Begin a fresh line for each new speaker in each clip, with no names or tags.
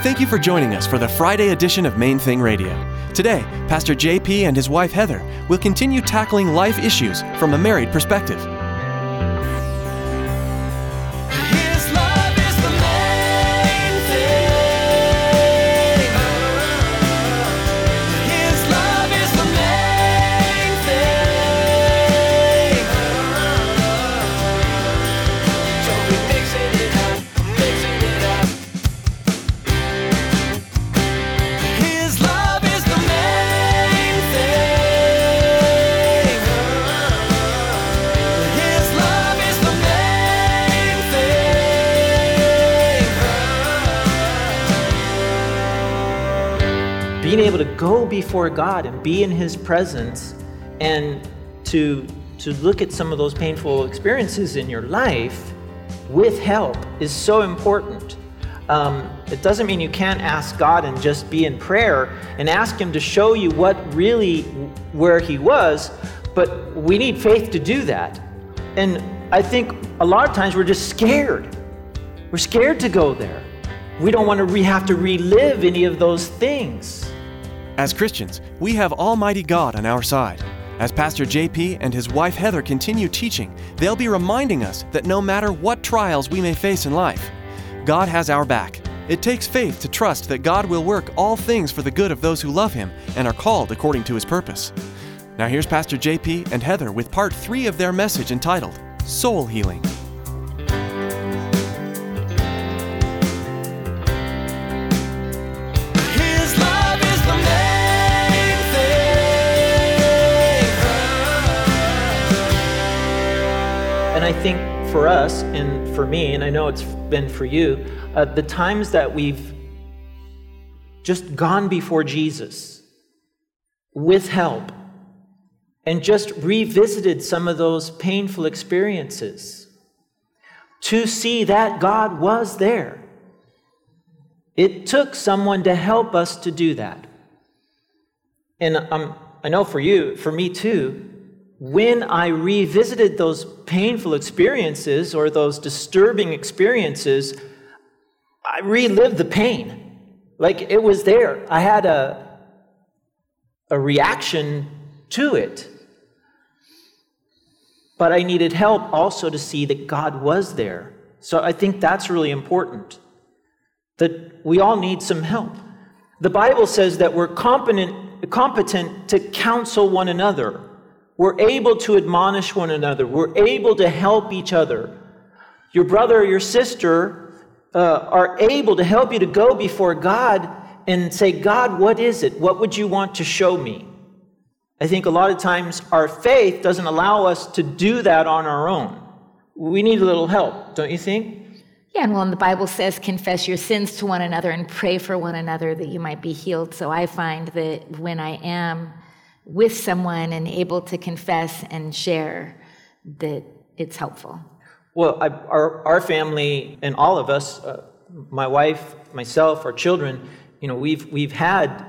Thank you for joining us for the Friday edition of Main Thing Radio. Today, Pastor JP and his wife Heather will continue tackling life issues from a married perspective.
Being able to go before God and be in His presence and to, to look at some of those painful experiences in your life with help is so important. Um, it doesn't mean you can't ask God and just be in prayer and ask Him to show you what really where He was, but we need faith to do that. And I think a lot of times we're just scared. We're scared to go there. We don't want to re- have to relive any of those things.
As Christians, we have Almighty God on our side. As Pastor JP and his wife Heather continue teaching, they'll be reminding us that no matter what trials we may face in life, God has our back. It takes faith to trust that God will work all things for the good of those who love Him and are called according to His purpose. Now, here's Pastor JP and Heather with part three of their message entitled Soul Healing.
I think for us and for me, and I know it's been for you, uh, the times that we've just gone before Jesus with help and just revisited some of those painful experiences to see that God was there. It took someone to help us to do that. And um, I know for you, for me too, when I revisited those painful experiences or those disturbing experiences, I relived the pain. Like it was there. I had a, a reaction to it. But I needed help also to see that God was there. So I think that's really important. That we all need some help. The Bible says that we're competent, competent to counsel one another. We're able to admonish one another. We're able to help each other. Your brother or your sister uh, are able to help you to go before God and say, God, what is it? What would you want to show me? I think a lot of times our faith doesn't allow us to do that on our own. We need a little help, don't you think?
Yeah, and well, the Bible says, confess your sins to one another and pray for one another that you might be healed. So I find that when I am with someone and able to confess and share, that it's helpful.
Well, I, our, our family and all of us, uh, my wife, myself, our children, you know, we've, we've had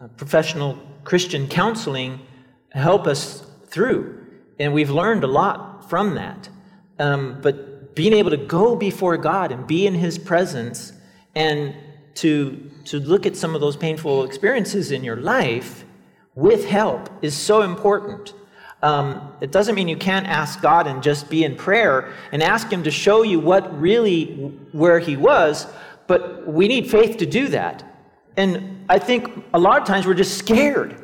uh, professional Christian counseling help us through, and we've learned a lot from that. Um, but being able to go before God and be in His presence and to, to look at some of those painful experiences in your life with help is so important. Um, it doesn't mean you can't ask God and just be in prayer and ask Him to show you what really where He was, but we need faith to do that. And I think a lot of times we're just scared.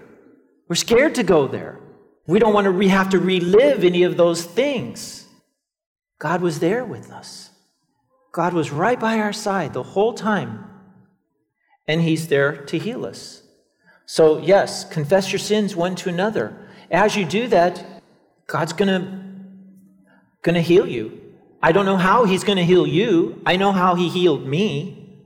We're scared to go there. We don't want to re- have to relive any of those things. God was there with us. God was right by our side the whole time. And He's there to heal us. So, yes, confess your sins one to another. As you do that, God's gonna, gonna heal you. I don't know how He's gonna heal you. I know how He healed me.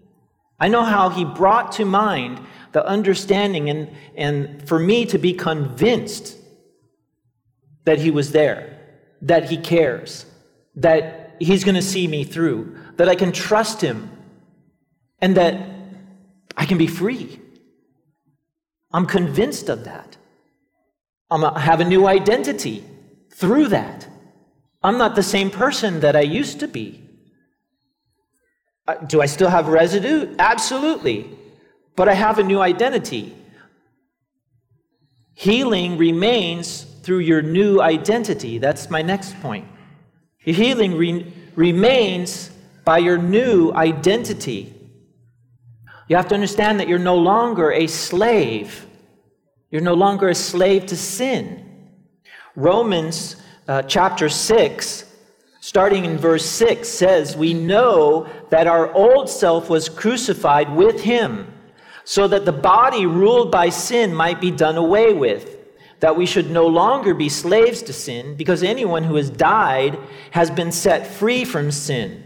I know how He brought to mind the understanding and, and for me to be convinced that He was there, that He cares, that He's gonna see me through, that I can trust Him, and that I can be free. I'm convinced of that. I'm a, I have a new identity through that. I'm not the same person that I used to be. Uh, do I still have residue? Absolutely. But I have a new identity. Healing remains through your new identity. That's my next point. Healing re- remains by your new identity. You have to understand that you're no longer a slave. You're no longer a slave to sin. Romans uh, chapter 6, starting in verse 6, says, We know that our old self was crucified with him, so that the body ruled by sin might be done away with, that we should no longer be slaves to sin, because anyone who has died has been set free from sin.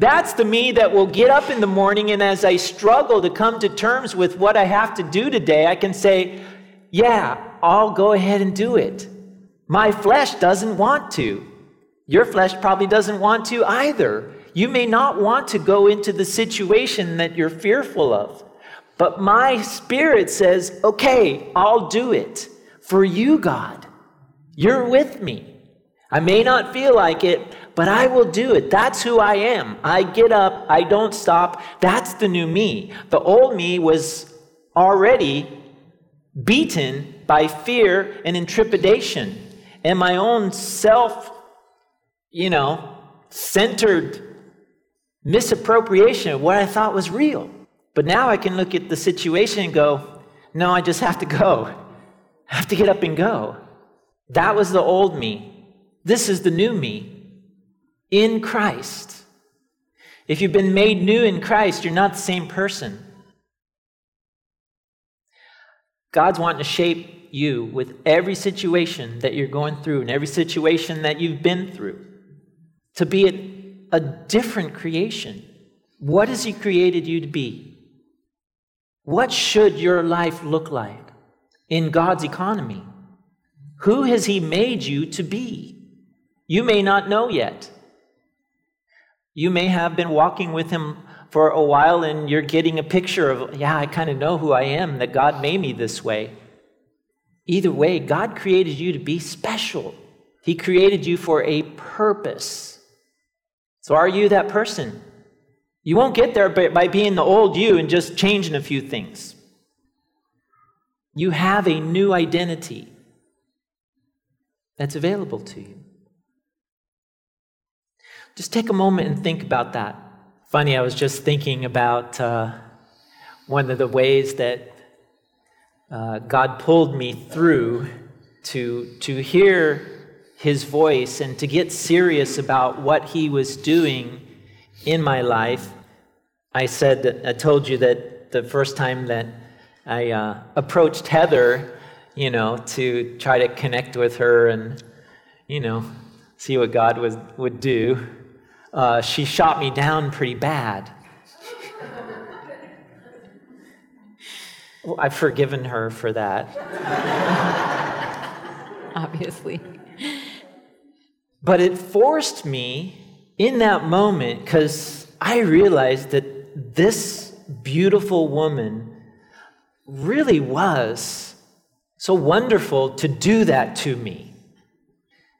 That's the me that will get up in the morning and as I struggle to come to terms with what I have to do today, I can say, Yeah, I'll go ahead and do it. My flesh doesn't want to. Your flesh probably doesn't want to either. You may not want to go into the situation that you're fearful of. But my spirit says, Okay, I'll do it for you, God. You're with me. I may not feel like it, but I will do it. That's who I am. I get up, I don't stop. That's the new me. The old me was already beaten by fear and intrepidation and my own self, you know, centered misappropriation of what I thought was real. But now I can look at the situation and go, no, I just have to go. I have to get up and go. That was the old me. This is the new me in Christ. If you've been made new in Christ, you're not the same person. God's wanting to shape you with every situation that you're going through and every situation that you've been through to be a, a different creation. What has He created you to be? What should your life look like in God's economy? Who has He made you to be? You may not know yet. You may have been walking with him for a while and you're getting a picture of, yeah, I kind of know who I am, that God made me this way. Either way, God created you to be special. He created you for a purpose. So, are you that person? You won't get there by being the old you and just changing a few things. You have a new identity that's available to you. Just take a moment and think about that. Funny, I was just thinking about uh, one of the ways that uh, God pulled me through to, to hear his voice and to get serious about what he was doing in my life. I said, I told you that the first time that I uh, approached Heather, you know, to try to connect with her and, you know, see what God was, would do uh, she shot me down pretty bad. well, I've forgiven her for that.
Obviously.
But it forced me in that moment because I realized that this beautiful woman really was so wonderful to do that to me.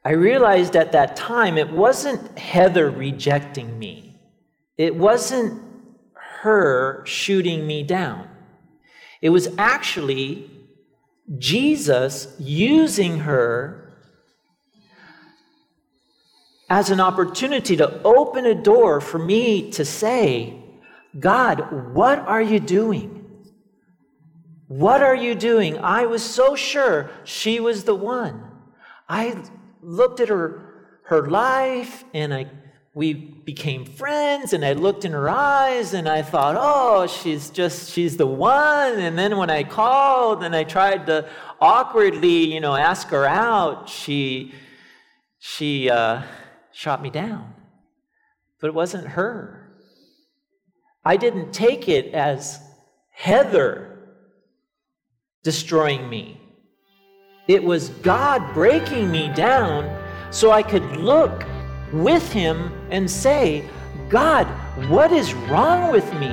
I realized at that time it wasn't Heather rejecting me, it wasn't her shooting me down. It was actually Jesus using her as an opportunity to open a door for me to say, God, what are you doing? What are you doing? I was so sure she was the one. I looked at her her life and I we became friends and I looked in her eyes and I thought, "Oh, she's just she's the one." And then when I called and I tried to awkwardly, you know, ask her out, she she uh, shot me down. But it wasn't her. I didn't take it as Heather destroying me. It was God breaking me down so I could look with Him and say, God, what is wrong with me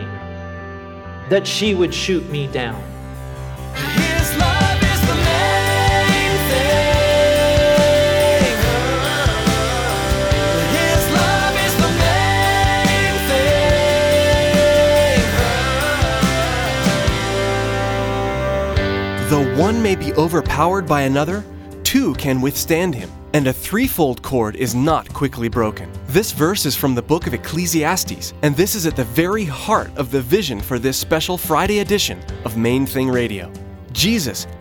that she would shoot me down?
One may be overpowered by another, two can withstand him, and a threefold cord is not quickly broken. This verse is from the book of Ecclesiastes, and this is at the very heart of the vision for this special Friday edition of Main Thing Radio. Jesus,